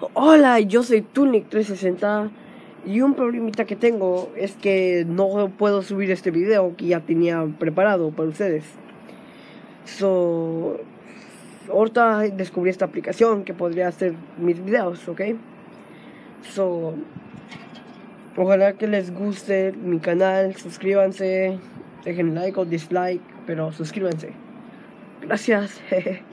Hola, yo soy Tunic360 y un problemita que tengo es que no puedo subir este video que ya tenía preparado para ustedes. So, ahorita descubrí esta aplicación que podría hacer mis videos, ¿ok? So, ojalá que les guste mi canal, suscríbanse, dejen like o dislike, pero suscríbanse. Gracias.